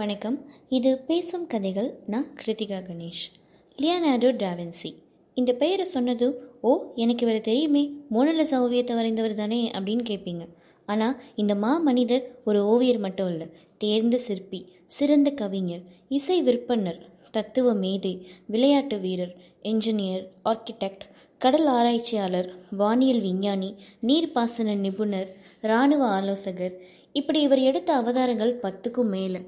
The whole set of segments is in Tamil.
வணக்கம். இது பேசும் கதைகள் நான் கிருத்திகா கணேஷ். லியனார்டோ டாவின்சி இந்த பெயரை சொன்னதும் ஓ எனக்கு இவர் தெரியுமே. மோனலிச ஓவியத்தை வரைந்தவர் தானே அப்படின்னு கேட்பீங்க. ஆனால் இந்த மா மனிதர் ஒரு ஓவியர் மட்டும் இல்லை தேர்ந்த சிற்பி சிறந்த கவிஞர் இசை விற்பனர் தத்துவ மேதை விளையாட்டு வீரர் என்ஜினியர் ஆர்கிடெக்ட் கடல் ஆராய்ச்சியாளர் வானியல் விஞ்ஞானி நீர்ப்பாசன நிபுணர் இராணுவ ஆலோசகர். இப்படி இவர் எடுத்த அவதாரங்கள் பத்துக்கும் மேலே.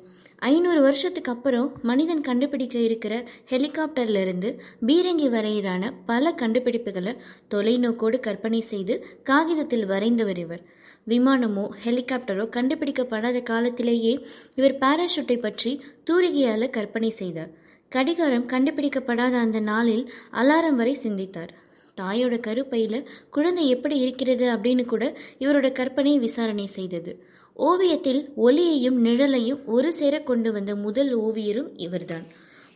ஐநூறு வருஷத்துக்கு அப்புறம் மனிதன் கண்டுபிடிக்க இருக்கிற ஹெலிகாப்டர்ல இருந்து பீரங்கி வரையிலான பல கண்டுபிடிப்புகளை தொலைநோக்கோடு கற்பனை செய்து காகிதத்தில் வரைந்தவர் இவர். விமானமோ ஹெலிகாப்டரோ கண்டுபிடிக்கப்படாத காலத்திலேயே இவர் பாராஷூட்டை பற்றி தூரிகையால் கற்பனை செய்தார். கடிகாரம் கண்டுபிடிக்கப்படாத அந்த நாளில் அலாரம் வரை சிந்தித்தார். தாயோட கருப்பையில் குழந்தை எப்படி இருக்கிறது அப்படின்னு கூட இவரோட கற்பனை விசாரணை செய்தது. ஓவியத்தில் ஒலியையும் நிழலையும் ஒரு சேர கொண்டு வந்த முதல் ஓவியரும் இவர்தான்.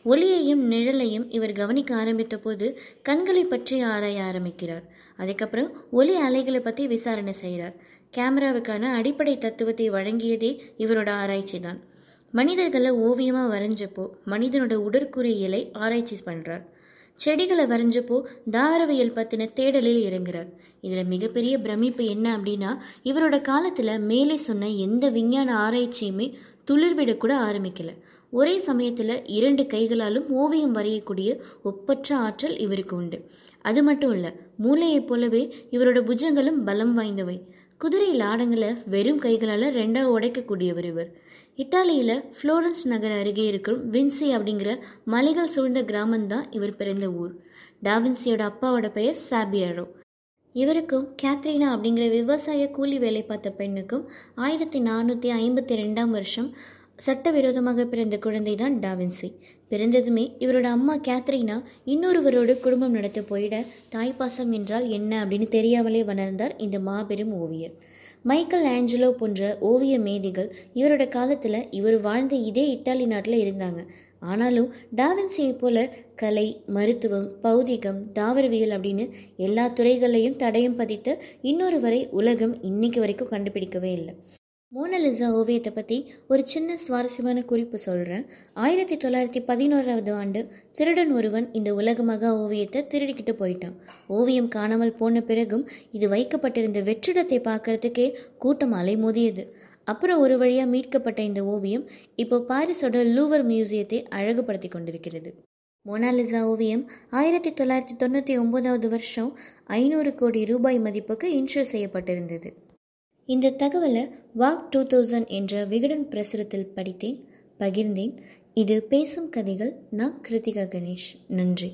ஒலியையும் நிழலையும் இவர் கவனிக்க ஆரம்பித்த போது கண்களை பற்றி ஆராய ஆரம்பிக்கிறார். அதுக்கப்புறம் ஒலி அலைகளை பற்றி விசாரணை செய்கிறார். கேமராவுக்கான அடிப்படை தத்துவத்தை வழங்கியதே இவரோட ஆராய்ச்சி தான் மனிதர்களை ஓவியமாக வரைஞ்சப்போ மனிதனோட உடற்குறியியலை ஆராய்ச்சி பண்ணுறார் செடிகளை வரைஞ்சப்போ தாரவியல் பற்றின தேடலில் இறங்குறார். இதில் மிகப்பெரிய பிரமிப்பு என்ன அப்படின்னா இவரோட காலத்தில் மேலே சொன்ன எந்த விஞ்ஞான ஆராய்ச்சியுமே துளிர்விடக்கூட ஆரம்பிக்கல. ஒரே சமயத்தில் இரண்டு கைகளாலும் ஓவியம் வரையக்கூடிய ஒப்பற்ற ஆற்றல் இவருக்கு உண்டு. அது மட்டும் இல்லை மூளையைப் போலவே இவரோட புஜங்களும் பலம் வாய்ந்தவை. குதிரை லாடங்களை வெறும் கைகளால் ரெண்டாக உடைக்கக்கூடியவர் இவர். இத்தாலியில் ஃப்ளோரன்ஸ் நகர் அருகே இருக்கும் வின்சி அப்படிங்கிற மலைகள் சூழ்ந்த கிராமம்தான் இவர் பிறந்த ஊர். டாவின்சியோட அப்பாவோட பெயர் சாபியாரோ. இவருக்கும் கேத்ரினா அப்படிங்கிற விவசாய கூலி வேலை பார்த்த பெண்ணுக்கும் ஆயிரத்தி நானூற்றி ஐம்பத்தி ரெண்டாம் வருஷம் சட்டவிரோதமாக பிறந்த குழந்தை தான் டாவின்சி பிறந்ததுமே இவரோட அம்மா கேத்ரினா இன்னொருவரோடு குடும்பம் நடத்த போயிட தாய்ப்பாசம் என்றால் என்ன அப்படின்னு தெரியாமலே வளர்ந்தார் இந்த மாபெரும் ஓவியர். மைக்கேல் ஆஞ்சலோ போன்ற ஓவிய மேதைகள் இவரோட காலத்தில் இவர் வாழ்ந்த இதே இட்டாலி நாட்டில் இருந்தாங்க. ஆனாலும் டாவின்சியை போல கலை மருத்துவம் பௌதிகம் தாவரவியல் அப்படின்னு எல்லா துறைகளையும் தடையும் பதித்த இன்னொருவரை உலகம் இன்னைக்கு வரைக்கும் கண்டுபிடிக்கவே இல்லை. மோனலிசா ஓவியத்தை பற்றி ஒரு சின்ன சுவாரஸ்யமான குறிப்பு சொல்கிறேன் ஆயிரத்தி தொள்ளாயிரத்தி பதினோராவது ஆண்டு திருடன் ஒருவன் இந்த உலகமாக ஓவியத்தை திருடிக்கிட்டு போயிட்டான். ஓவியம் காணாமல் போன பிறகும் இது வைக்கப்பட்டிருந்த வெற்றிடத்தை பார்க்கறதுக்கே கூட்டம் அலைமோதியது. அப்புறம் ஒரு வழியாக மீட்கப்பட்ட இந்த ஓவியம் இப்போ பாரிஸோட லூவர் மியூசியத்தை அழகுபடுத்தி கொண்டிருக்கிறது. மொனாலிசா ஓவியம் ஆயிரத்தி தொள்ளாயிரத்தி தொண்ணூற்றி ஒம்போதாவது வருஷம் ஐநூறு கோடி ரூபாய் மதிப்புக்கு இன்ஷூர் செய்யப்பட்டிருந்தது. இந்த தகவலை வாக் டூ தௌசண்ட் என்ற விகடன் பிரசுரத்தில் படித்தேன் பகிர்ந்தேன். இது பேசும் கதைகள் நான் கிருத்திகா கணேஷ். நன்றி.